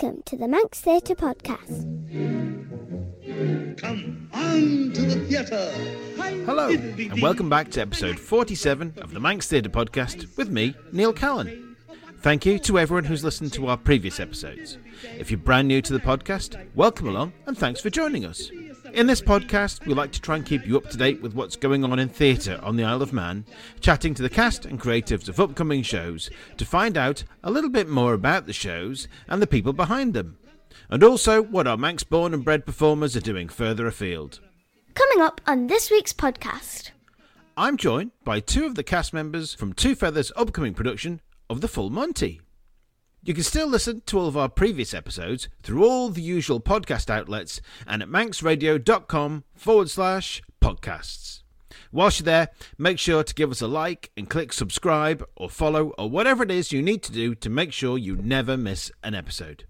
Welcome to the Manx Theatre Podcast. Come on to the theatre. Hello, and welcome back to episode 47 of the Manx Theatre Podcast with me, Neil Callin. Thank you to everyone who's listened to our previous episodes. If you're brand new to the podcast, welcome along and thanks for joining us. In this podcast, we like to try and keep you up to date with what's going on in theatre on the Isle of Man, chatting to the cast and creatives of upcoming shows to find out a little bit more about the shows and the people behind them, and also what our Manx born and bred performers are doing further afield. Coming up on this week's podcast. I'm joined by two of the cast members from Two Feathers' upcoming production of The Full Monty. You can still listen to all of our previous episodes through all the usual podcast outlets and at manxradio.com forward slash podcasts. Whilst you're there, make sure to give us a like and click subscribe or follow or whatever it is you need to do to make sure you never miss an episode.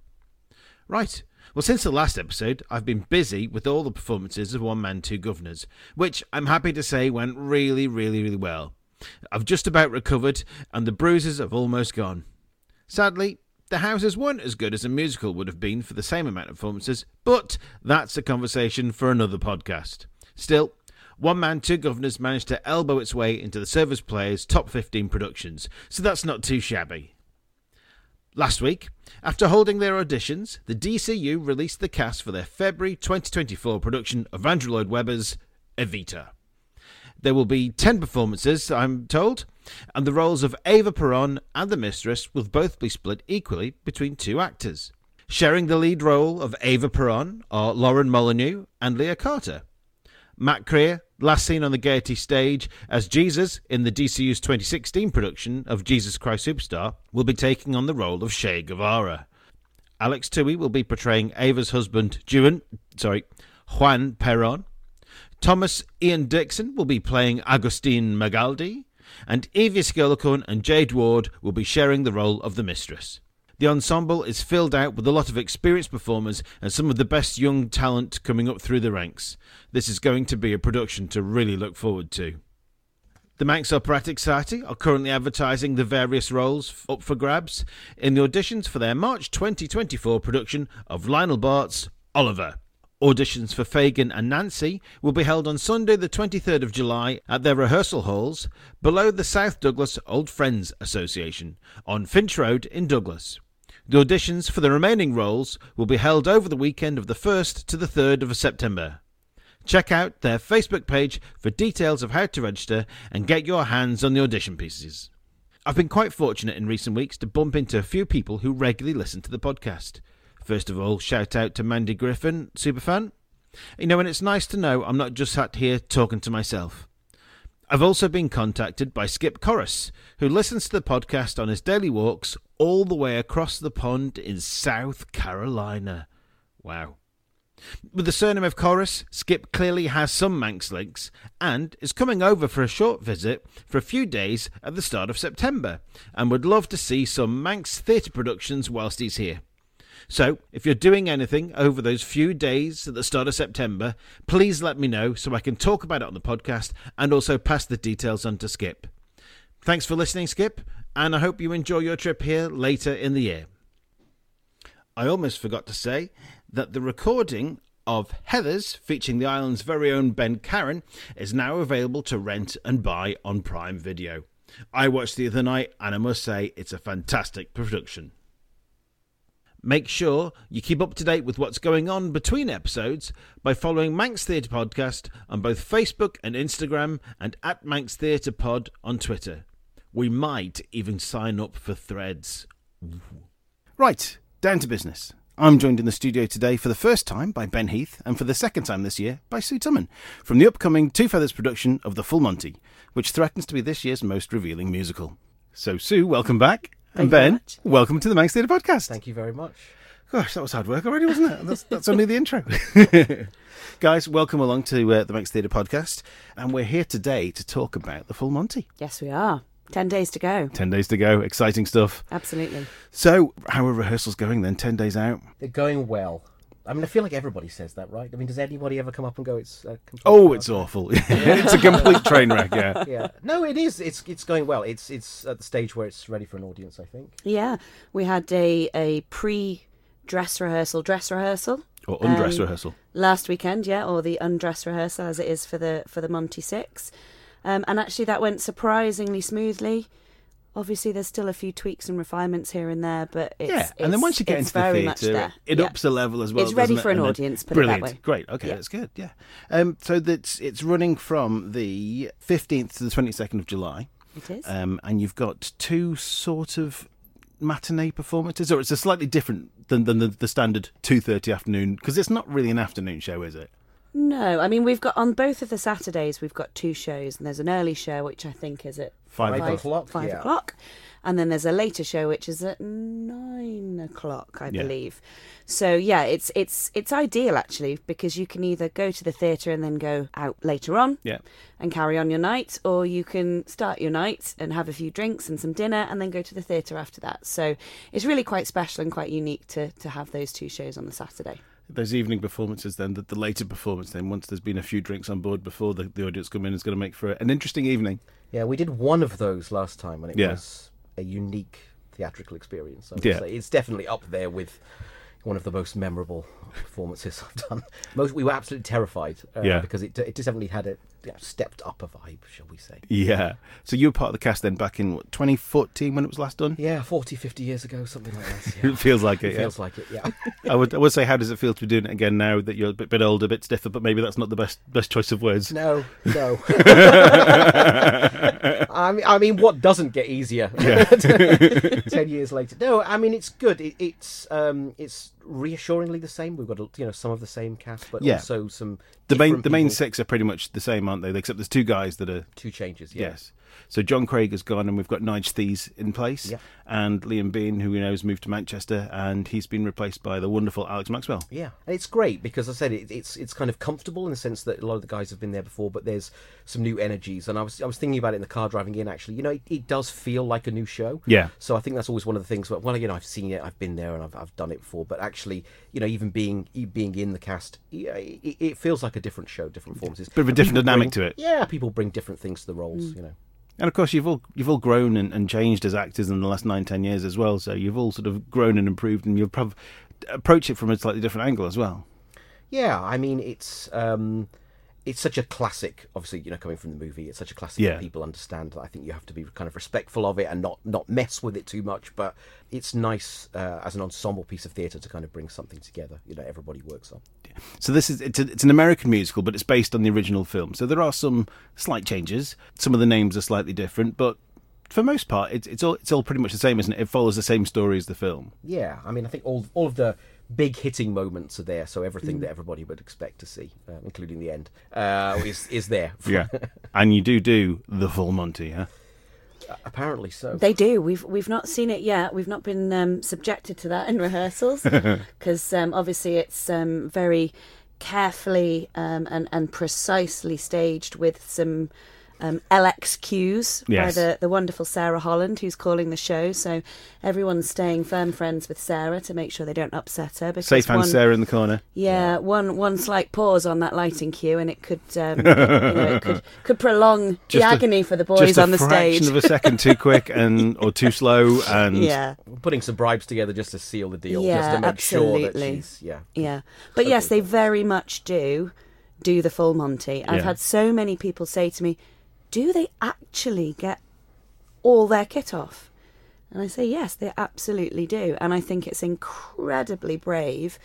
Right. Well, since the last episode, I've been busy with all the performances of One Man, Two Governors, which I'm happy to say went really, really, really well. I've just about recovered, and the bruises have almost gone. Sadly, the houses weren't as good as a musical would have been for the same amount of performances, but that's a conversation for another podcast. Still, One Man, Two Governors managed to elbow its way into the Service Players' top 15 productions, so that's not too shabby. Last week, after holding their auditions, the DCU released the cast for their February 2024 production of Andrew Lloyd Webber's Evita. There will be 10 performances, I'm told, and the roles of Eva Peron and the Mistress will both be split equally between two actors. Sharing the lead role of Eva Peron are Lauren Molyneux and Leah Carter. Matt Creer, last seen on the Gaiety stage as Jesus in the DCU's 2016 production of Jesus Christ Superstar, will be taking on the role of Che Guevara. Alex Tui will be portraying Eva's husband, Juan, sorry, Juan Perón. Thomas Ian Dixon will be playing Agustin Magaldi, and Evie Skirlacorn and Jade Ward will be sharing the role of the mistress. The ensemble is filled out with a lot of experienced performers and some of the best young talent coming up through the ranks. This is going to be a production to really look forward to. The Manx Operatic Society are currently advertising the various roles up for grabs in the auditions for their March 2024 production of Lionel Bart's Oliver. Auditions for Fagin and Nancy will be held on Sunday, the 23rd of July, at their rehearsal halls below the South Douglas Old Friends Association on Finch Road in Douglas. The auditions for the remaining roles will be held over the weekend of the 1st to the 3rd of September. Check out their Facebook page for details of how to register and get your hands on the audition pieces. I've been quite fortunate in recent weeks to bump into a few people who regularly listen to the podcast. First of all, shout out to Mandy Griffin, super fan. You know, and it's nice to know I'm not just sat here talking to myself. I've also been contacted by Skip Corris, who listens to the podcast on his daily walks all the way across the pond in South Carolina. Wow. With the surname of Corris, Skip clearly has some Manx links and is coming over for a short visit for a few days at the start of September and would love to see some Manx theatre productions whilst he's here. So, if you're doing anything over those few days at the start of September, please let me know so I can talk about it on the podcast and also pass the details on to Skip. Thanks for listening, Skip, and I hope you enjoy your trip here later in the year. I almost forgot to say that the recording of Heathers, featuring the island's very own Ben Karen, is now available to rent and buy on Prime Video. I watched the other night, and I must say it's a fantastic production. Make sure you keep up to date with what's going on between episodes by following Manx Theatre Podcast on both Facebook and Instagram and at Manx Theatre Pod on Twitter. We might even sign up for threads. Right, down to business. I'm joined in the studio today for the first time by Ben Heath and for the second time this year by Sue Tummon from the upcoming Two Feathers production of The Full Monty, which threatens to be this year's most revealing musical. So, Sue, welcome back. Thank and Ben, welcome to the Manx Theatre Podcast. Thank you very much. Gosh, that was hard work already, wasn't it? That's, that's only the intro. Guys, welcome along to uh, the Manx Theatre Podcast. And we're here today to talk about The Full Monty. Yes, we are. 10 days to go. 10 days to go, exciting stuff. Absolutely. So, how are rehearsals going then? 10 days out? They're going well. I mean, I feel like everybody says that, right? I mean, does anybody ever come up and go, "It's a complete Oh, failure"? it's awful. it's a complete train wreck, yeah. yeah. No, it is. It's it's going well. It's it's at the stage where it's ready for an audience. I think. Yeah, we had a, a pre dress rehearsal, dress rehearsal. Or undress Um, rehearsal. last weekend, yeah, or the undress rehearsal as it is for the for the Monty Six, um, and actually that went surprisingly smoothly. Obviously, there's still a few tweaks and refinements here and there, but it's, yeah, and then once you get into the very much theatre, there. it Yeah. ups the level as well. It's ready for it? an And audience, put it that Brilliant, way. great. Okay, Yeah. that's good. Yeah. Um, so that's it's running from the fifteenth to the twenty second of July, It is. um, and you've got two sort of matinee performances, or it's a slightly different than than the, the standard two thirty afternoon because it's not really an afternoon show, is it? No, I mean we've got on both of the Saturdays we've got two shows, and there's an early show which I think is at Five Five o'clock, Five yeah. o'clock, and then there's a later show which is at nine o'clock, I Yeah. believe. So yeah, it's it's it's ideal actually because you can either go to the theatre and then go out later on, Yeah. and carry on your night, or you can start your night and have a few drinks and some dinner, and then go to the theatre after that. So it's really quite special and quite unique to to have those two shows on the Saturday. Those evening performances, then the, the later performance, then once there's been a few drinks on board before the, the audience come in, is going to make for an interesting evening. Yeah, we did one of those last time, and it Yeah. was a unique theatrical experience. I would Yeah. say. It's definitely up there with one of the most memorable performances I've done. Most we were absolutely terrified, uh, Yeah. because it it definitely had a yeah, stepped up a vibe, shall we say? Yeah. So you were part of the cast then back in what, 2014 when it was last done. Yeah, 40, 50 years ago, something like that. Yeah. It feels like it. It yeah. feels like it. Yeah. I would I would say, how does it feel to be doing it again now that you're a bit, bit older, a bit stiffer? But maybe that's not the best best choice of words. No, no. I mean, I mean, what doesn't get easier? yeah. Ten years later. No, I mean it's good. It, it's um, it's reassuringly the same. We've got you know some of the same cast, but Yeah. also some The main the main six are pretty much the same, aren't they? Except there's two guys that are two changes. Yeah. yes. So John Craig has gone, and we've got Nige Thies in place, Yeah. and Liam Bean, who we know has moved to Manchester, and he's been replaced by the wonderful Alex Maxwell. Yeah, and it's great because I said it, it's it's kind of comfortable in the sense that a lot of the guys have been there before, but there's some new energies. And I was I was thinking about it in the car driving in. Actually, you know, it, it does feel like a new show. Yeah. So I think that's always one of the things. But well, you know, I've seen it, I've been there, and I've I've done it before. But actually, you know, even being e- being in the cast, yeah, it, it feels like a different show, different performances. Bit of a different dynamic bring- to it. Yeah, people bring different things to the roles. Mm. You know. And of course, you've all you've all grown and, and changed as actors in the last nine ten years as well. So you've all sort of grown and improved, and you've probably approach it from a slightly different angle as well. Yeah, I mean it's um, it's such a classic. Obviously, you know, coming from the movie, it's such a classic Yeah. that people understand. That I think you have to be kind of respectful of it and not not mess with it too much. But it's nice uh, as an ensemble piece of theatre to kind of bring something together. You know, everybody works on. So this is it's, a, it's an American musical, but it's based on the original film. So there are some slight changes. Some of the names are slightly different, but for most part, it's it's all it's all pretty much the same, isn't it? It follows the same story as the film. Yeah, I mean, I think all all of the big hitting moments are there. So everything that everybody would expect to see, uh, including the end, uh, is is there. Yeah, and you do do the full Monty, huh? apparently so. They do. We've we've not seen it yet. We've not been um, subjected to that in rehearsals because um, obviously it's um, very carefully um, and and precisely staged with some. Um, LX cues by the, the wonderful Sarah Holland, who's calling the show. So everyone's staying firm friends with Sarah to make sure they don't upset her. Because Safe hand Sarah in the corner. Yeah, one one slight pause on that lighting cue, and it could um, you know, it could could prolong Just the a- agony for the boys Just a on the fraction stage. of a second too quick and or too slow, and yeah, Putting some bribes together just to seal the deal, Yeah, just to make sure that she's yeah. yeah. But yes, they very much do do the full Monty. I've Yeah. had so many people say to me, "Do they actually get all their kit off?" And I say, "Yes, they absolutely do." And I think it's incredibly brave,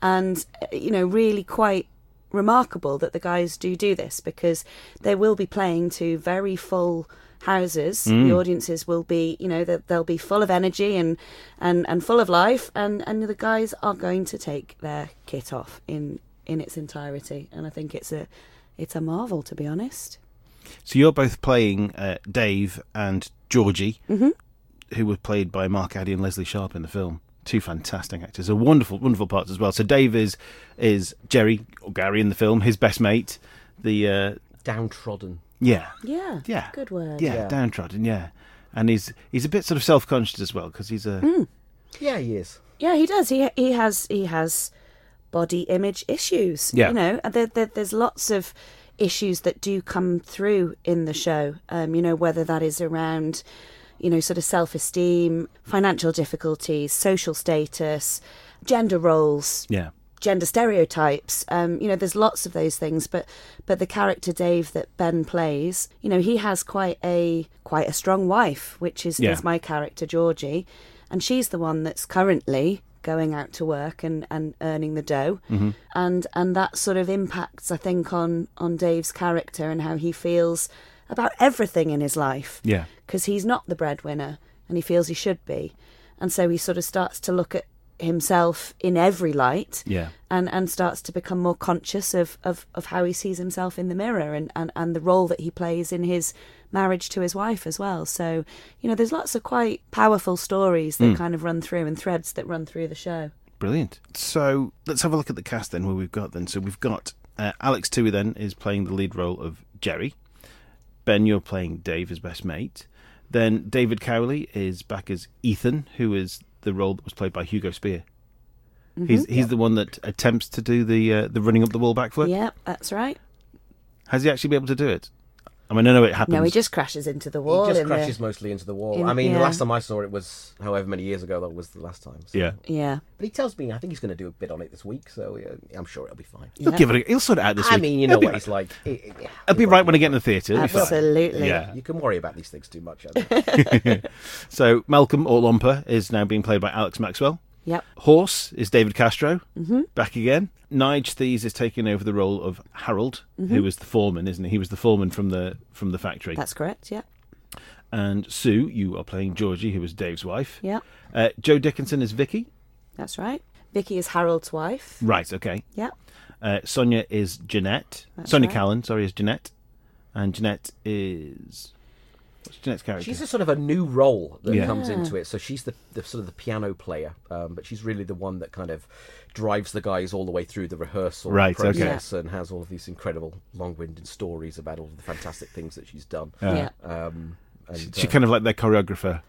and uh, you know, really quite remarkable that the guys do do this because they will be playing to very full houses the audiences will be you know they'll be full of energy and and and full of life and and the guys are going to take their kit off in in its entirety and i think it's a it's a marvel to be honest So you're both playing uh, Dave and Georgie, who were played by Mark Addy and Leslie Sharp in the film. Two fantastic actors, a wonderful, wonderful parts as well. So Dave is is Jerry or Gary in the film, his best mate. The uh, Downtrodden. yeah, yeah yeah, good word yeah, Yeah. downtrodden, yeah. And he's he's a bit sort of self conscious as well because he's a Yeah, he is. Yeah, he does. He he has he has body image issues. Yeah. you know, and there, there, there's lots of issues that do come through in the show. Um, you know, whether that is around, you know, sort of self esteem, financial difficulties, social status. gender roles, Yeah. gender stereotypes. Um, you know, there's lots of those things, but but the character Dave that Ben plays, you know, he has quite a quite a strong wife, which is, Yeah. is my character Georgie, and she's the one that's currently going out to work and, and earning the dough, mm-hmm. and and that sort of impacts, I think, on on Dave's character and how he feels about everything in his life Yeah. because he's not the breadwinner and he feels he should be. And so he sort of starts to look at himself in every light Yeah. and, and starts to become more conscious of, of, of how he sees himself in the mirror and, and, and the role that he plays in his marriage to his wife as well. So, you know, there's lots of quite powerful stories that kind of run through and threads that run through the show. Brilliant. So let's have a look at the cast then. Where we've got then. So we've got uh, Alex Tui then is playing the lead role of Jerry. Ben, you're playing Dave, his best mate. Then David Cowley is back as Ethan, who is the role that was played by Hugo Speer. He's he's the one that attempts to do the uh, the running up the wall backflip. Yeah, that's right. Has he actually been able to do it? I mean, I know it happens. No, he just crashes into the wall. He just in the- crashes mostly into the wall. in- I mean, yeah. the last time I saw it was however many years ago. That was the last time. so- Yeah, Yeah. But he tells me I think he's going to do a bit on it this week, so yeah, I'm sure it'll be fine. he'll Yeah. give it. A, he'll sort it out this I week. mean, you know what he's like. It- it- yeah, It'll be it right won't when I get in the theatre. it'll be fine. Absolutely. Yeah. You can worry about these things too much. I think. So Malcolm or Lomper is now being played by Alex Maxwell. Yep. Horse is David Castro, mm-hmm. back again. Nige Thies is taking over the role of Harold, who was the foreman, isn't he? He was the foreman from the from the factory. That's correct. Yeah. and Sue, you are playing Georgie, who was Dave's wife. Yeah. Uh, Joe Dickinson is Vicky. That's right. Vicky is Harold's wife. Right. Okay. Yeah. Uh, Sonia is Jeanette. That's Sonia right. Callan, sorry, is Jeanette, and Jeanette is what's Jeanette's character? She's a sort of a new role that Yeah. comes into it. So she's the, the sort of the piano player, um, but she's really the one that kind of drives the guys all the way through the rehearsal Right, okay. process and has all of these incredible long-winded stories about all of the fantastic things that she's done. yeah. Um, and, she uh, kind of like their choreographer,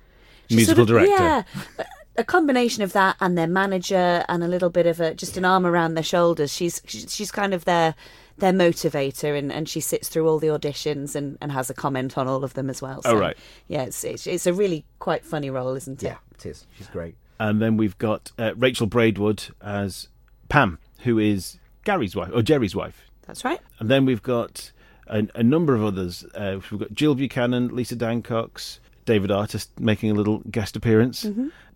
She's musical sort of- director. Yeah. A- A combination of that and their manager and a little bit of a just an arm around their shoulders. She's she's she's kind of their their motivator and, and she sits through all the auditions and, and has a comment on all of them as well. Oh, right. Yeah, it's, it's it's a really quite funny role, isn't it? yeah, it is. She's great. And then we've got uh, Rachel Braidwood as Pam, who is Gary's wife or Jerry's wife. That's right. And then we've got a, a number of others. Uh, we've got Jill Buchanan, Lisa Dancox, David Artis making a little guest appearance,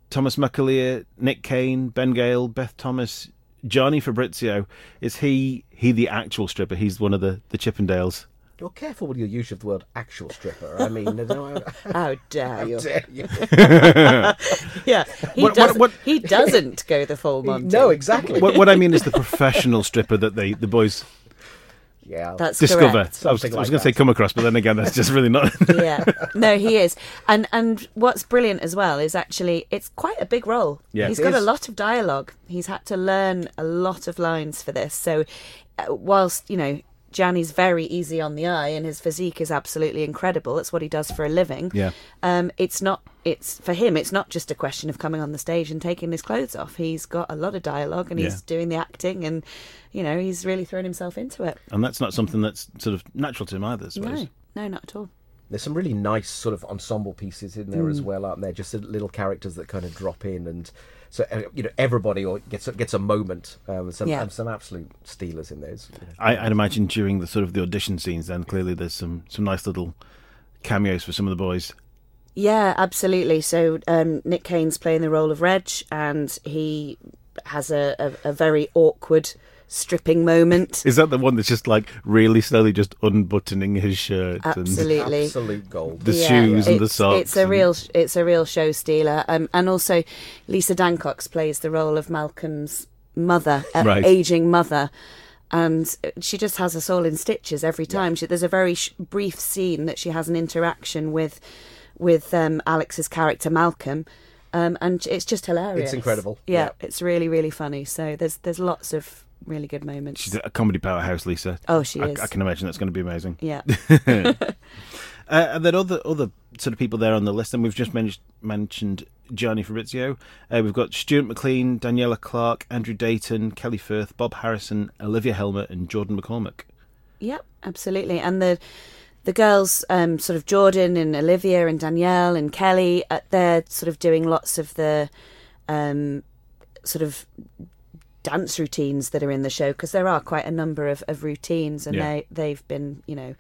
Thomas McAleer, Nick Kane, Ben Gale, Beth Thomas, Gianni Fabrizio. Is he he the actual stripper? He's one of the, the Chippendales. You're careful with your use of the word actual stripper. I mean, no, I... how dare you? dare you? Yeah, he What- what- doesn't. what- He doesn't go the full Monty. no, exactly. What, what I mean is the professional stripper that they the boys Yeah, That's discover. correct. I was, Something I was like going to say come across, but then again, that's just really not. yeah no he is and and what's brilliant as well is actually it's quite a big role Yeah. he's got a lot of dialogue he's had to learn a lot of lines for this so uh, whilst you know Gianni's very easy on the eye and his physique is absolutely incredible that's what he does for a living Yeah. um it's not it's for him it's not just a question of coming on the stage and taking his clothes off he's got a lot of dialogue and he's doing the acting and you know he's really thrown himself into it and that's not something that's sort of natural to him either. I suppose. no no not at all There's some really nice sort of ensemble pieces in there as well, aren't there? Just little characters that kind of drop in, and so uh, you know everybody or gets a, gets a moment. Um, some Yeah. some absolute stealers in those. You know, I, I'd imagine during the sort of the audition scenes, then clearly there's some some nice little cameos for some of the boys. Yeah, absolutely. So um, Nick Kane's playing the role of Reg, and he has a, a, a very awkward stripping moment. Is that the one that's just like really slowly just unbuttoning his shirt and Absolutely. absolute gold. the shoes and the it's- socks? It's a and- real, it's a real show stealer. Um, and also, Lisa Dancox plays the role of Malcolm's mother, uh, Right. aging mother, and she just has us all in stitches every time. She, there's a very sh- brief scene that she has an interaction with with um, Alex's character Malcolm. Um, and it's just hilarious. It's incredible. Yeah, Yeah. it's really, really funny. So there's there's lots of really good moments. She's a comedy powerhouse, Lisa. Oh, she I, is. I can imagine that's going to be amazing. Yeah. Uh, and then other other sort of people there on the list, and we've just mentioned mentioned Gianni Fabrizio. Uh, we've got Stuart McLean, Daniela Clark, Andrew Dayton, Kelly Firth, Bob Harrison, Olivia Helmer, and Jordan McCormick. Yep, absolutely. And the the girls, um, sort of Jordan and Olivia and Danielle and Kelly, uh, they're sort of doing lots of the um, sort of dance routines that are in the show because there are quite a number of, of routines and Yeah. they they've been you know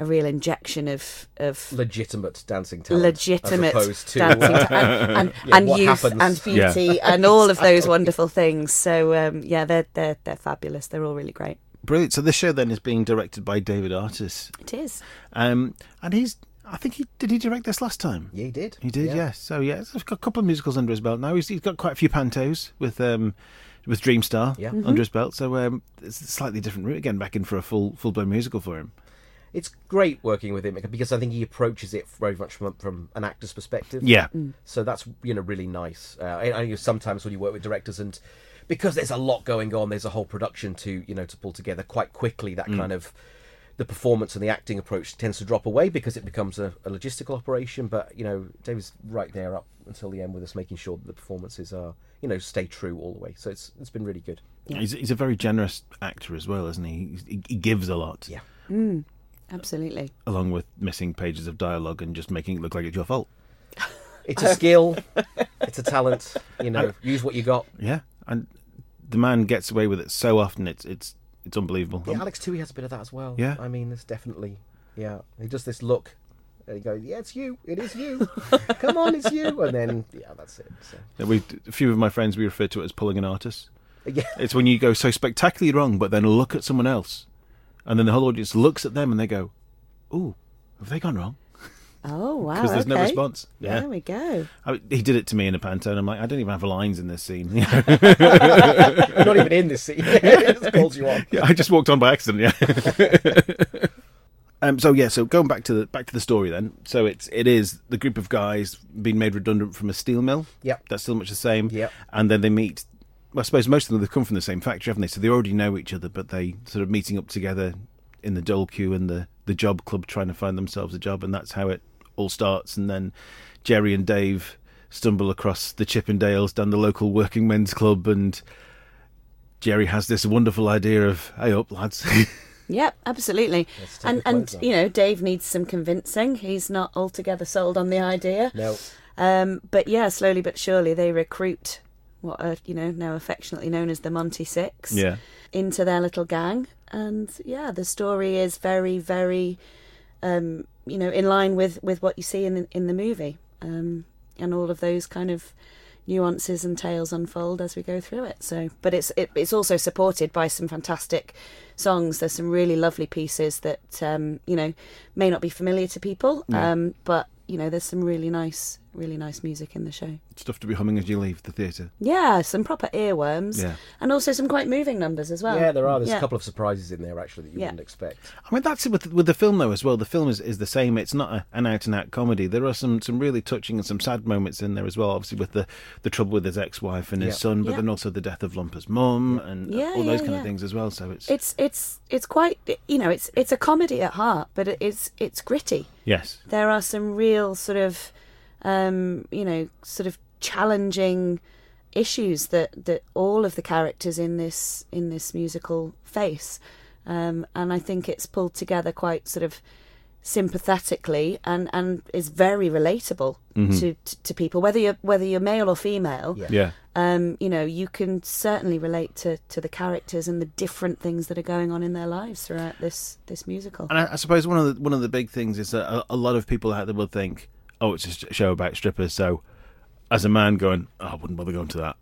a real injection of of legitimate dancing talent, legitimate as opposed to dancing ta- and, and, Yeah, and youth happens. and beauty and all of those wonderful things. So um, yeah, they're they're they're fabulous. They're all really great. Brilliant. So this show then is being directed by David Artis, It is. um, and he's. I think he did. He direct this last time. Yeah, he did. He did, Yeah. yes. So yeah, he's got a couple of musicals under his belt now. He's, he's got quite a few pantos with um, with Dreamstar Yeah. under his belt. So um, it's a slightly different route again, back in for a full full blown musical for him. It's great working with him because I think he approaches it very much from from an actor's perspective. Yeah, So that's you know really nice. Uh, I, I know sometimes when you work with directors and because there's a lot going on, there's a whole production to you know to pull together quite quickly. That kind of the performance and the acting approach tends to drop away because it becomes a, a logistical operation. But you know, David's right there up until the end with us, making sure that the performances are you know stay true all the way. So it's it's been really good. he's, he's a very generous actor as well, isn't he? He, he gives a lot, Yeah. Mm. Absolutely. along with missing pages of dialogue and just making it look like it's your fault. It's a skill, it's a talent. You know, use what you got. Yeah, and the man gets away with it so often. It's it's it's unbelievable. Yeah, Alex Tui has a bit of that as well. Yeah. I mean, there's definitely, yeah. He does this look, and he goes, "Yeah, it's you. It is you. Come on, it's you." And then, yeah, that's it. So, Yeah, we a few of my friends we refer to it as pulling an artist. yeah, It's when you go so spectacularly wrong, but then look at someone else, and then the whole audience looks at them and they go, "Ooh, have they gone wrong?" Oh wow. Because there's no response. Yeah, There we go. I he did it to me in a panto, and I'm like, I don't even have lines in this scene. you're not even in this scene. just calls you on. Yeah, I just walked on by accident. Yeah. um. So yeah. So going back to the back to the story then. So it's it is the group of guys being made redundant from a steel mill. Yep. That's still much the same. Yep. And then they meet. Well, I suppose most of them have come from the same factory, haven't they? So they already know each other, but they sort of meeting up together in the dole queue and the the job club, trying to find themselves a job, and that's how it all starts. And then Jerry and Dave stumble across the Chippendales down the local working men's club, and Jerry has this wonderful idea of, "Hey up, lads." Yep, absolutely. And and off. you know, Dave needs some convincing. He's not altogether sold on the idea. No, Um, but yeah, slowly but surely they recruit what are you know now affectionately known as the Monty Six yeah. into their little gang, and yeah, the story is very very um, you know in line with with what you see in the, in the movie, um, and all of those kind of nuances and tales unfold as we go through it. So, but it's it, it's also supported by some fantastic songs. There's some really lovely pieces that um, you know may not be familiar to people, um, but you know there's some really nice really nice music in the show. Stuff to be humming as you leave the theatre. Yeah, some proper earworms, Yeah. and also some quite moving numbers as well. yeah, there are. There's Yeah. a couple of surprises in there actually that you Yeah. wouldn't expect. I mean, that's it with with the film though as well. The film is, is the same. It's not a, an out and out comedy. There are some, some really touching and some sad moments in there as well. Obviously, with the, the trouble with his ex wife and his Yeah. son, but Yeah. then also the death of Lomper's mum and Yeah, all those yeah, kind yeah. of things as well. So it's, It's it's it's quite you know it's it's a comedy at heart, but it is it's gritty. yes, There are some real sort of um, you know sort of challenging issues that that all of the characters in this in this musical face, um, and I think it's pulled together quite sort of sympathetically and and is very relatable to, to to people whether you're whether you're male or female Yeah. yeah, um, you know, you can certainly relate to, to the characters and the different things that are going on in their lives throughout this this musical. and I, I suppose one of the one of the big things is that a, a lot of people out there will think, oh, it's a show about strippers. So, as a man, going, oh, I wouldn't bother going to that.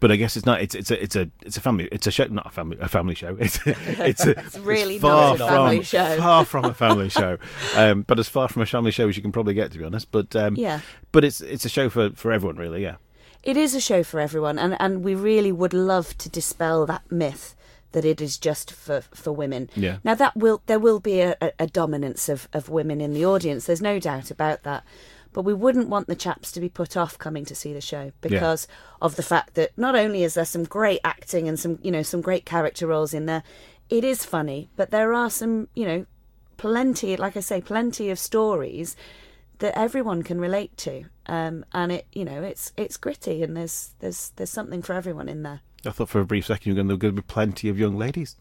But I guess it's not. It's it's a it's a it's a family. It's a show, not a family a family show. It's it's, a, it's really far not a family from, show. Far from a family show, um, but as far from a family show as you can probably get, to be honest. But um, Yeah. but it's it's a show for, for everyone, really. Yeah, It is a show for everyone, and, and we really would love to dispel that myth that it is just for, for women. Yeah. Now that will there will be a, a, a dominance of, of women in the audience. There's no doubt about that. But we wouldn't want the chaps to be put off coming to see the show because of the fact that not only is there some great acting and some you know some great character roles in there, it is funny, but there are some you know plenty, like I say, plenty of stories that everyone can relate to. Um, and it, you know, it's it's gritty, and there's there's there's something for everyone in there. I thought for a brief second you were going to, there were going to be plenty of young ladies.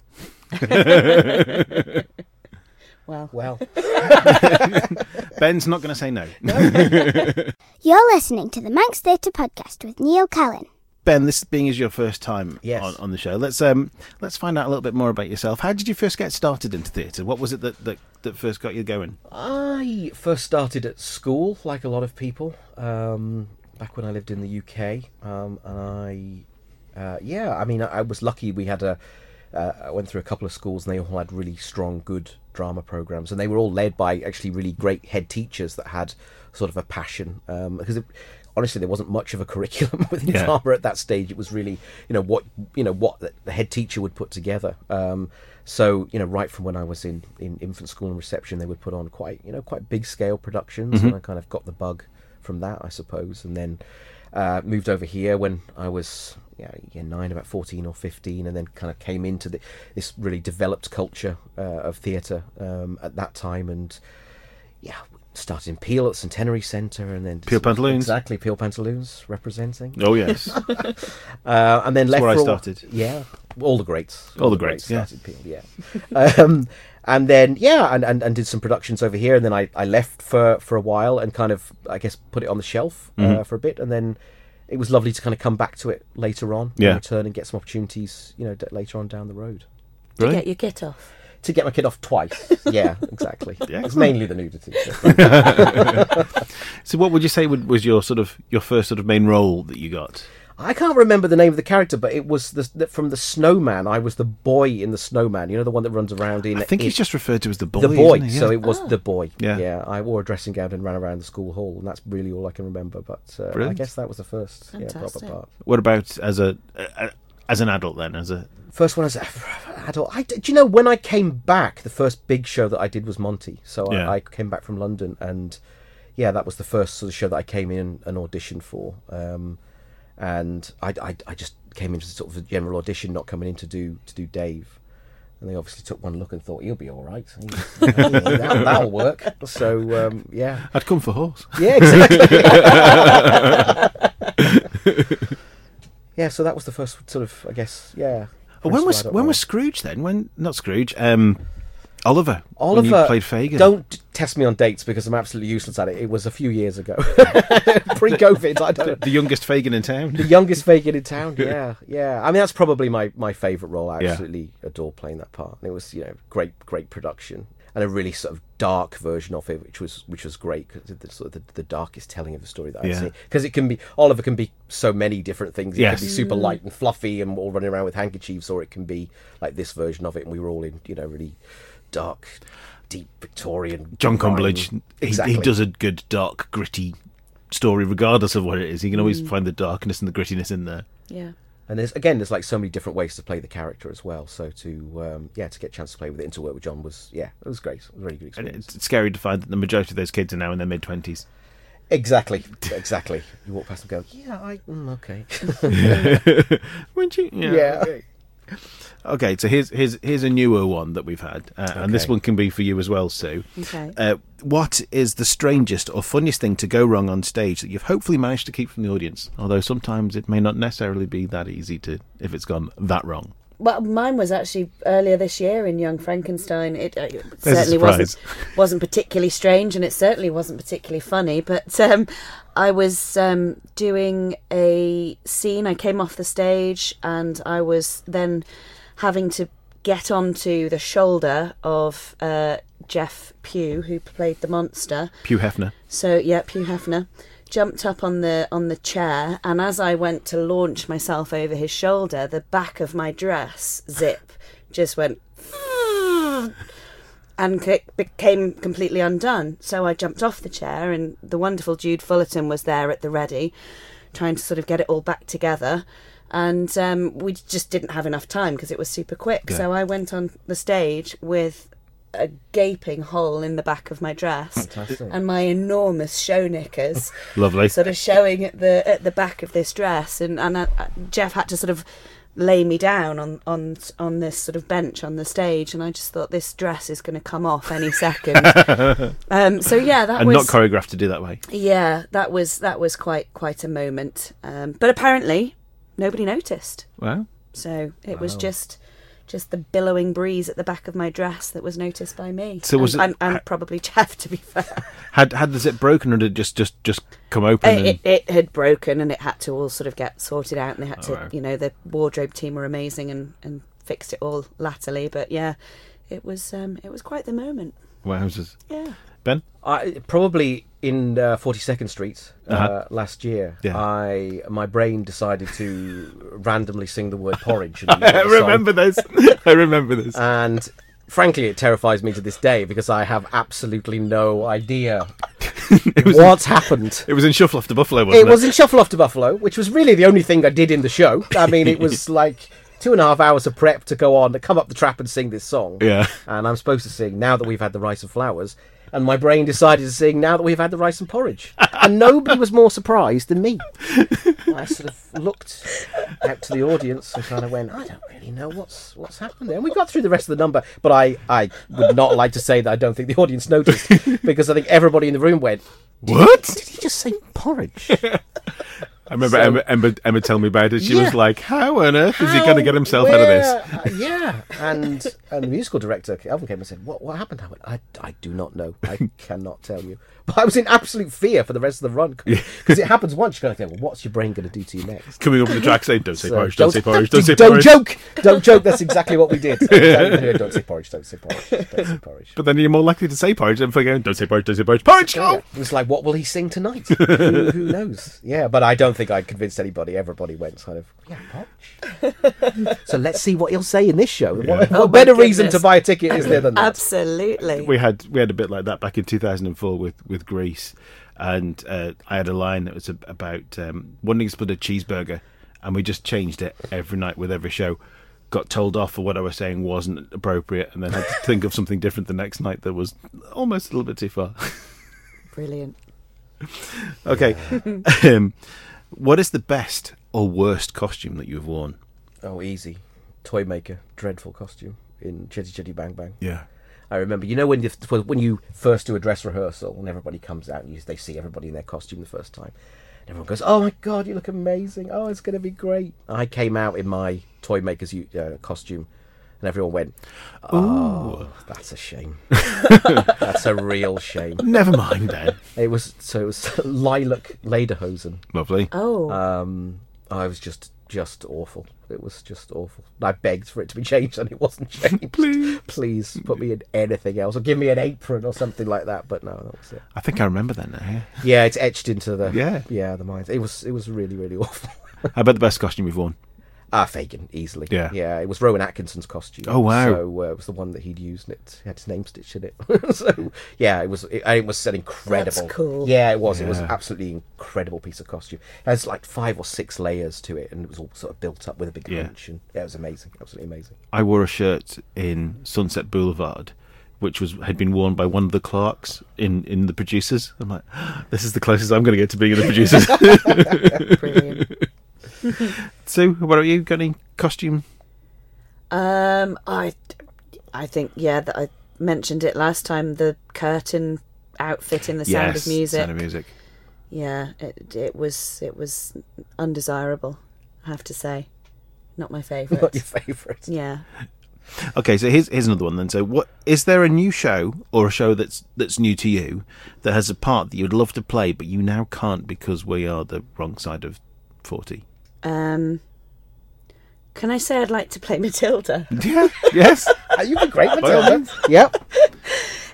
Well, Well, Ben's not going to say no. You're listening to the Manx Theatre Podcast with Neil Callin. Ben, this being is your first time Yes. on, on the show. Let's um let's find out a little bit more about yourself. How did you first get started into theatre? What was it that, that, that first got you going? I first started at school, like a lot of people, um, back when I lived in the UK, um, and I, uh, yeah, I mean, I, I was lucky. We had a, uh, I went through a couple of schools, and they all had really strong, good drama programs, and they were all led by actually really great head teachers that had sort of a passion. Um, because it, honestly, there wasn't much of a curriculum within Yeah. drama at that stage. It was really, you know, what you know what the- head teacher would put together. Um, so you know, right from when I was in, in infant school and reception, they would put on quite you know quite big scale productions, and I kind of got the bug from that, I suppose, and then uh, moved over here when I was yeah, year nine, about fourteen or fifteen, and then kind of came into the, this really developed culture uh, of theatre um, at that time, and yeah, started in Peel at Centenary Centre, and then Peel Pantaloons. exactly Peel Pantaloons representing, Oh yes, uh, and then left where I started. Yeah, all the greats, All the greats, yeah. started Peel, yeah. um, and then yeah, and, and, and did some productions over here, and then I, I left for for a while and kind of I guess put it on the shelf Mm-hmm. uh, for a bit, and then it was lovely to kind of come back to it later on, Yeah. return and get some opportunities, you know, d- later on down the road. To Really? get your kit off. To get my kid off twice, yeah, exactly. Yeah, it's mainly the nudity. So, what would you say would, was your sort of your first sort of main role that you got? I can't remember the name of the character, but it was the, the from the Snowman. I was the boy in the Snowman. You know the one that runs around in. I think in, he's just referred to as the boy. the boy. isn't he? So it was the boy. Yeah. yeah. I wore a dressing gown and ran around the school hall, and that's really all I can remember. But uh, I guess that was the first yeah, proper Fantastic. part. What about as a, a as an adult then? As a First one as an adult. I, do you know when I came back? The first big show that I did was Monty. So Yeah. I, I came back from London, and yeah, that was the first sort of show that I came in and auditioned for. Um, and I, I, I just came into sort of a general audition, not coming in to do to do Dave. And they obviously took one look and thought he'll be all right. That'll, that'll work. So um, yeah, I'd come for horse. yeah, exactly. yeah, so that was the first sort of, I guess, yeah. When was when was Scrooge then? When not Scrooge? Um, Oliver. Oliver you played Fagin. Don't test me on dates because I'm absolutely useless at it. It was a few years ago, pre-COVID. I the, don't. the youngest Fagin in town. The youngest Fagin in town. Yeah, yeah. I mean, that's probably my my favourite role. I Yeah. absolutely adore playing that part. And it was, you know, great, great production and a really sort of dark version of it, which was which was great because it's sort of the, the darkest telling of the story that I've Yeah. seen. Because it can be Oliver can be so many different things. It Yes. can be super light and fluffy and all running around with handkerchiefs, or it can be like this version of it, and we were all in, you know, really dark, deep Victorian. John grime. Cumberledge. He, Exactly. he does a good dark, gritty story, regardless of what it is. He can always find the darkness and the grittiness in there. Yeah. And there's again, there's like so many different ways to play the character as well. So to um, yeah, to get a chance to play with it and to work with John was yeah, it was great. It was a really good And experience. it's scary to find that the majority of those kids are now in their mid twenties. Exactly, exactly. You walk past and go, yeah, I mm, okay. Wouldn't you? Yeah. Okay. Okay, so here's here's here's a newer one that we've had, uh, and this one can be for you as well, Sue. Okay. Uh, what is the strangest or funniest thing to go wrong on stage that you've hopefully managed to keep from the audience? Although sometimes it may not necessarily be that easy to if it's gone that wrong. Well, mine was actually earlier this year in Young Frankenstein. It, uh, it certainly wasn't wasn't particularly strange, and it certainly wasn't particularly funny. But um, I was um, doing a scene. I came off the stage, and I was then having to get onto the shoulder of uh, Jeff Pugh, who played the monster. Hugh Hefner. So yeah, Pugh Hefner jumped up on the on the chair, and as I went to launch myself over his shoulder, the back of my dress zip just went and c- became completely undone. So I jumped off the chair, and the wonderful Jude Fullerton was there at the ready, trying to sort of get it all back together. And um, we just didn't have enough time because it was super quick. Yeah. So I went on the stage with a gaping hole in the back of my dress Fantastic. and my enormous show knickers Lovely. sort of showing at the at the back of this dress and and uh, Jeff had to sort of lay me down on on on this sort of bench on the stage and I just thought this dress is going to come off any second. Um so yeah that and was not choreographed to do that way. yeah that was that was quite quite a moment. Um but apparently nobody noticed. Well, so it was just just the billowing breeze at the back of my dress that was noticed by me. So was and, it- and, and probably Jeff, to be fair. Had had the zip broken or did it just just just come open? it, and... it, it had broken and it had to all sort of get sorted out and they had to wow. you know the wardrobe team were amazing and, and fixed it all latterly but yeah it was um it was quite the moment Wowzers. yeah Ben? I probably in uh, 42nd Street uh, Uh-huh. last year. Yeah. I my brain decided to randomly sing the word porridge. the I of the song. remember this. I remember this. and frankly, it terrifies me to this day because I have absolutely no idea what's happened. it was in Shuffle After Buffalo, wasn't It it? was in Shuffle Off to Buffalo, which was really the only thing I did in the show. I mean, it was like two and a half hours of prep to go on to come up the trap and sing this song. Yeah. And I'm supposed to sing now that we've had the rice and flowers. And my brain decided to sing now that we've had the rice and porridge. And nobody was more surprised than me. I sort of looked out to the audience and kind of went, I don't really know what's what's happened there. And we got through the rest of the number, but I, I would not like to say that I don't think the audience noticed because I think everybody in the room went, What? Did he just say porridge? I remember So- Emma, Emma, Emma telling me about it. She was like, "How on earth is he going to get himself out of this?" Uh, yeah, and and the musical director Elvin came and said, "What what happened?" I went, "I, I do not know. I cannot tell you." But I was in absolute fear for the rest of the run because it happens once. You're going to go, "Well, what's your brain going to do to you next?" Coming up with the track saying, "Don't say So, porridge, don't, say porridge, don't say porridge." don't joke, don't joke. That's exactly what we did. Exactly. don't say porridge, don't say porridge, don't say porridge. But then you're more likely to say porridge than for going, "Don't say porridge, don't say porridge, porridge." Yeah. It was like, what will he sing tonight? who, who knows? Yeah, but I don't think I convinced anybody. Everybody went kind of, yeah, porridge. so let's see what he'll say in this show. What, what Oh my better reason to buy a ticket is there than that? absolutely we had we had a bit like that back in 2004 with with Grease, and uh, I had a line that was about um, wanting to split a cheeseburger, and we just changed it every night with every show. Got told off for what I was saying wasn't appropriate, and then had to think of something different the next night that was almost a little bit too far. brilliant okay, um, what is the best or worst costume that you've worn? Oh, easy. Toy maker, dreadful costume in Chitty Chitty Bang Bang. Yeah, I remember, you know, when you when you first do a dress rehearsal and everybody comes out and you, they see everybody in their costume the first time. And everyone goes, "Oh my god, you look amazing! Oh, it's going to be great!" I came out in my toy maker's uh, costume, and everyone went, "Oh, that's a shame. that's a real shame." never mind then. It was so it was lilac lederhosen. Lovely. oh Um, I was just just awful. It was just awful. I begged for it to be changed, and it wasn't changed. Please. please put me in anything else, or give me an apron or something like that. But no, that was it. I think I remember that now. Yeah. Yeah, it's etched into the Yeah. yeah the mind. It was it was really really awful. I bet the best costume we've worn? Ah, Fagin easily. Yeah. yeah. It was Rowan Atkinson's costume. Oh, wow. So uh, it was the one that he'd used, and it had his name stitched in it. so yeah, it was it, it was an incredible. That's cool. Yeah, it was. It was an absolutely incredible piece of costume. It has like five or six layers to it, and it was all sort of built up with a big Yeah. hunch, and yeah, it was amazing, absolutely amazing. I wore a shirt in Sunset Boulevard, which was had been worn by one of the clerks in in the producers. I'm like, this is the closest I'm going to get to being in the producers. brilliant Sue, what about you? Got any costume? Um, I, I think yeah that I mentioned it last time. The curtain outfit in the Sound yes, of Music. Sound of Music. Yeah, it it was it was undesirable. I have to say, not my favourite. Not your favourite. yeah. Okay, so here's here's another one then. So, what is there a new show or a show that's that's new to you that has a part that you'd love to play but you now can't because we are the wrong side of forty? Um, can I say I'd like to play Matilda? Yeah. yes. You'd be great, Matilda. yep.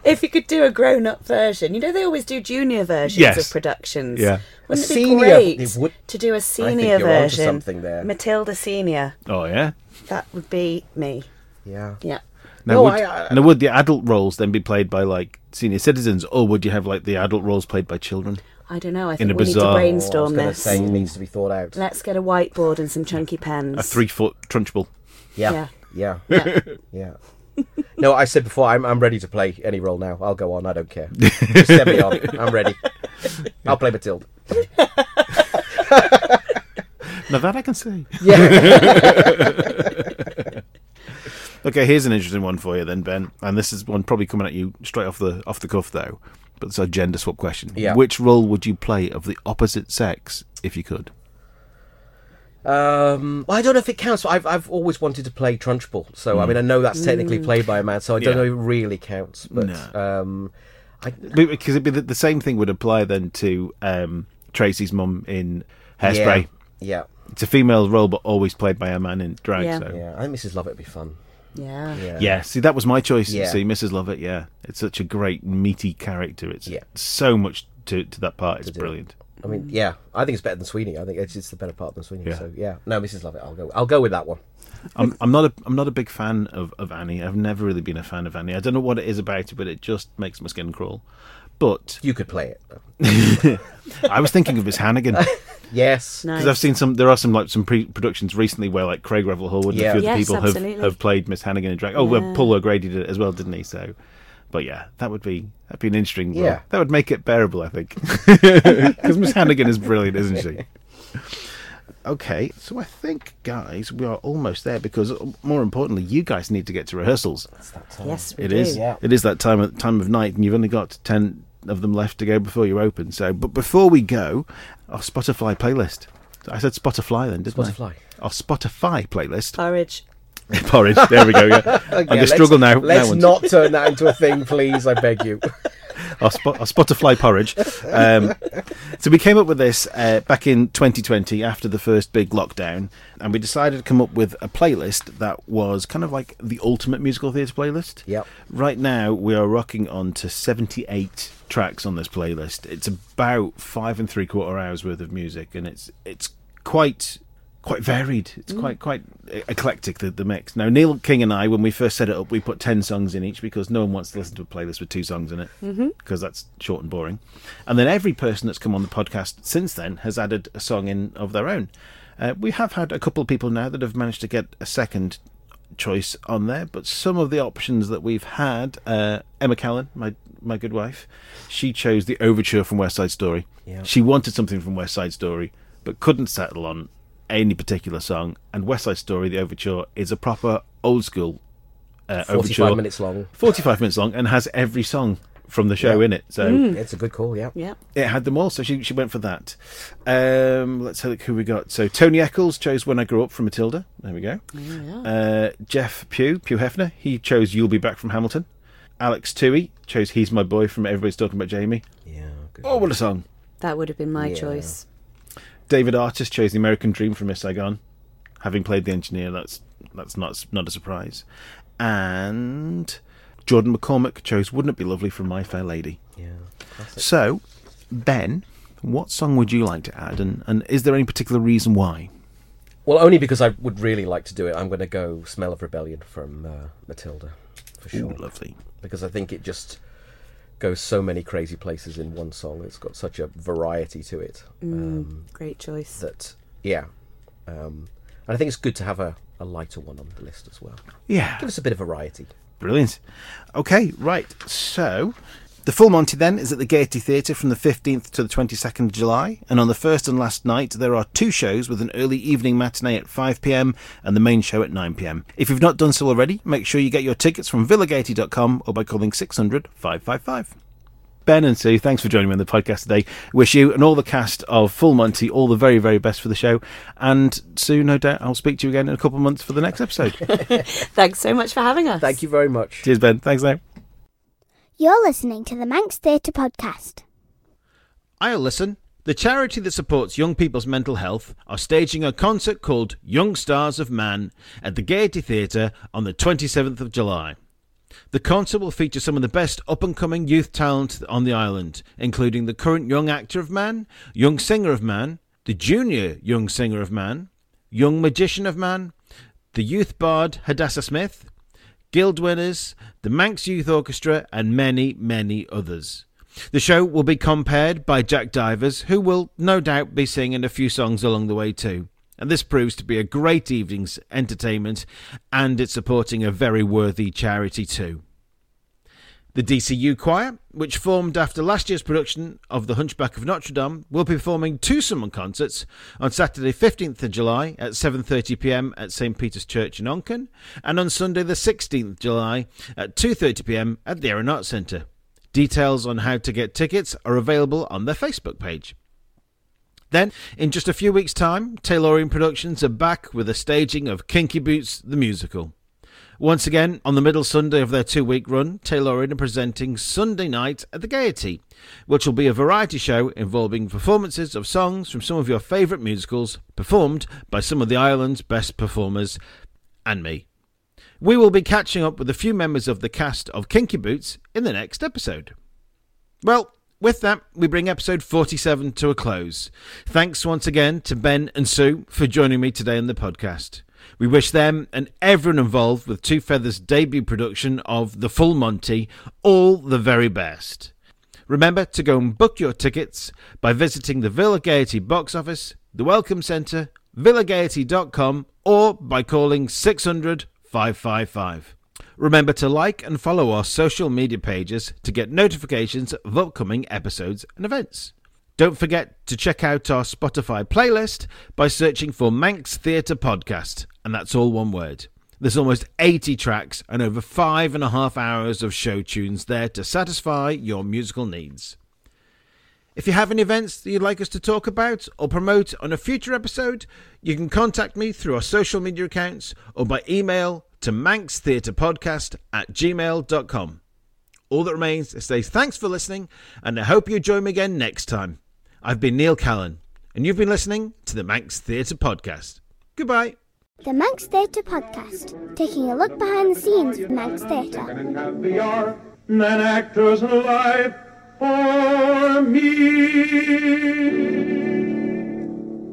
if you could do a grown-up version, you know they always do junior versions Yes. of productions. Yeah. Wouldn't A it be senior- great it would- to do a think senior you're onto version? something there. Matilda Senior. Oh yeah. That would be me. Yeah. Yeah. Now, No, would, I- I- now, would the adult roles then be played by like senior citizens, or would you have like the adult roles played by children? I don't know. I think a we need to bizarre- Oh, I was brainstorm going this. say it needs to be thought out. Let's get a whiteboard and some chunky pens. A three foot trunchbull. Yeah. Yeah. Yeah. Yeah. Yeah. No, I said before, I'm, I'm ready to play any role now. I'll go on. I don't care. Just send me on. I'm ready. I'll play Matilda. Now that I can see. Yeah. Okay, here's an interesting one for you then, Ben. And this is one probably coming at you straight off the off the cuff though. But it's a gender swap question. Yeah. Which role would you play of the opposite sex if you could? Um, well, I don't know if it counts. But I've I've always wanted to play Trunchbull, so I mean I know that's technically played by a man, so I don't Yeah. know if it really counts. But No. um, I, Because it'd be the, the same thing would apply then to um, Tracy's mum in Hairspray. yeah, It's a female role, but always played by a man in drag. Yeah. So. yeah, yeah. I think Mrs. Lovett would be fun. Yeah. Yeah, Yeah, see, that was my choice. Yeah. See, Mrs. Lovett, yeah. It's such a great, meaty character. It's Yeah. so much to, to that part. It's do. brilliant. I mean, yeah, I think it's better than Sweeney. I think it's, it's the better part than Sweeney. Yeah. So yeah, no, Mrs. Lovett. I'll go. I'll go with that one. I'm, I'm not a I'm not a big fan of, of Annie. I've never really been a fan of Annie. I don't know what it is about it, but it just makes my skin crawl. But You could play it. I was thinking of Miss Hannigan Yes. Nice. because I've seen some. There are some like some pre-productions recently where like Craig Revel Horwood and Yeah. a few other Yes, people have, absolutely. have played Miss Hannigan in drag. Oh, well, Paul O'Grady did it as well, didn't he? So, but yeah, that would be that'd be an interesting. role. Yeah. that would make it bearable, I think, because Miss Hannigan is brilliant, isn't she? Okay, so I think, guys, we are almost there because, uh, more importantly, you guys need to get to rehearsals. It's that time. Yes, we It do. is. Yeah. It is that time of time of night, and you've only got ten of them left to go before you open. So, but before we go, our Spotify playlist. I said Spotify then, didn't Spotify. I? Our Spotify playlist. Porridge. Porridge. There we go. Yeah. I'm Yeah, gonna struggle now. Let's now not turn that into a thing, please. I beg you. our, spot, our Spotify porridge. Um, so we came up with this uh, back in 2020 after the first big lockdown, and we decided to come up with a playlist that was kind of like the ultimate musical theatre playlist. Yep. Right now we are rocking on to 78 tracks on this playlist. It's about five and three quarter hours worth of music, and it's it's quite quite varied. It's quite quite e- eclectic the, the mix. Now Neil King and I, when we first set it up, we put ten songs in each because no one wants to listen to a playlist with two songs in it because that's short and boring. And then every person that's come on the podcast since then has added a song in of their own. Uh, we have had a couple of people now that have managed to get a second choice on there, but some of the options that we've had, uh, Emma Callin, my my good wife, she chose the overture from West Side Story. Yeah. She wanted something from West Side Story, but couldn't settle on any particular song. And West Side Story, the overture, is a proper old school uh, Forty-five overture, minutes long. forty-five minutes long, and has every song from the show Yeah. in it. So It's a good call. Yeah. Yeah. it had them all, so she she went for that. Um, let's have a look who we got. So Tony Eccles chose "When I Grew Up" from Matilda. There we go. Uh, Jeff Pugh, Pugh Hefner, he chose "You'll Be Back" from Hamilton. Alex Toohey chose "He's My Boy" from Everybody's Talking About Jamie. Yeah. Good. Oh, what a song! That would have been my Yeah. choice. David Artis chose "The American Dream" from Miss Saigon. Having played the engineer, that's that's not not a surprise. And Jordan McCormick chose "Wouldn't It Be Lovely" from My Fair Lady. Yeah. Classic. So, Ben, what song would you like to add, and, and is there any particular reason why? Well, only because I would really like to do it. I'm going to go "Smell of Rebellion" from uh, Matilda, for Ooh, sure. lovely. because I think it just goes so many crazy places in one song. It's got such a variety to it um, Great choice. that, yeah. Um, and I think it's good to have a, a lighter one on the list as well. Yeah, Give us a bit of variety. brilliant. Okay, right. So, the full Monty then is at the Gaiety Theatre from the 15th to the 22nd of July, and on the first and last night there are two shows with an early evening matinee at 5 pm and the main show at 9 pm. If you've not done so already, make sure you get your tickets from villagaiety.com or by calling 600 555. Ben and Sue, thanks for joining me on the podcast today. Wish you and all the cast of Full Monty all the very, very best for the show. And Sue, no doubt I'll speak to you again in a couple of months for the next episode. Thanks so much for having us. Thank you very much. Cheers, Ben. Thanks now. You're listening to the Manx Theatre Podcast. Isle Listen. The charity that supports young people's mental health are staging a concert called Young Stars of Man at the Gaiety Theatre on the 27th of July. The concert will feature some of the best up and coming youth talent on the island, including the current young actor of Man, young singer of Man, the junior young singer of Man, young magician of Man, the youth bard Hadassah Smith, guild winners, the Manx Youth Orchestra, and many, many others. The show will be compared by Jack Divers, who will no doubt be singing a few songs along the way too. And this proves to be a great evening's entertainment, and it's supporting a very worthy charity too. The DCU Choir, which formed after last year's production of The Hunchback of Notre Dame, will be performing two summer concerts on Saturday 15th of July at 7.30pm at St Peter's Church in Onchan and on Sunday the 16th of July at 2.30pm at the Erin Arts Centre. Details on how to get tickets are available on their Facebook page. Then, in just a few weeks' time, Taylorian Productions are back with a staging of Kinky Boots the Musical. Once again, on the middle Sunday of their two week run, Taylorian are presenting Sunday Night at the Gaiety, which will be a variety show involving performances of songs from some of your favourite musicals, performed by some of the island's best performers, and me. We will be catching up with a few members of the cast of Kinky Boots in the next episode. Well, with that, we bring episode 47 to a close. Thanks once again to Ben and Sue for joining me today on the podcast. We wish them and everyone involved with Two Feathers' debut production of The Full Monty all the very best. Remember to go and book your tickets by visiting the Villa Gaiety box office, the Welcome Centre, villagaiety.com, or by calling 600 555. Remember to like and follow our social media pages to get notifications of upcoming episodes and events. Don't forget to check out our Spotify playlist by searching for Manx Theatre Podcast, and that's all one word. There's almost 80 tracks and over five and a half hours of show tunes there to satisfy your musical needs. If you have any events that you'd like us to talk about or promote on a future episode, you can contact me through our social media accounts or by email to manxtheatrepodcast at gmail.com. All that remains is to say thanks for listening, and I hope you join me again next time. I've been Neil Callin, and you've been listening to the Manx Theatre Podcast. Goodbye. The Manx Theatre Podcast, taking a look behind the scenes of Manx Theatre. and actors alive for me.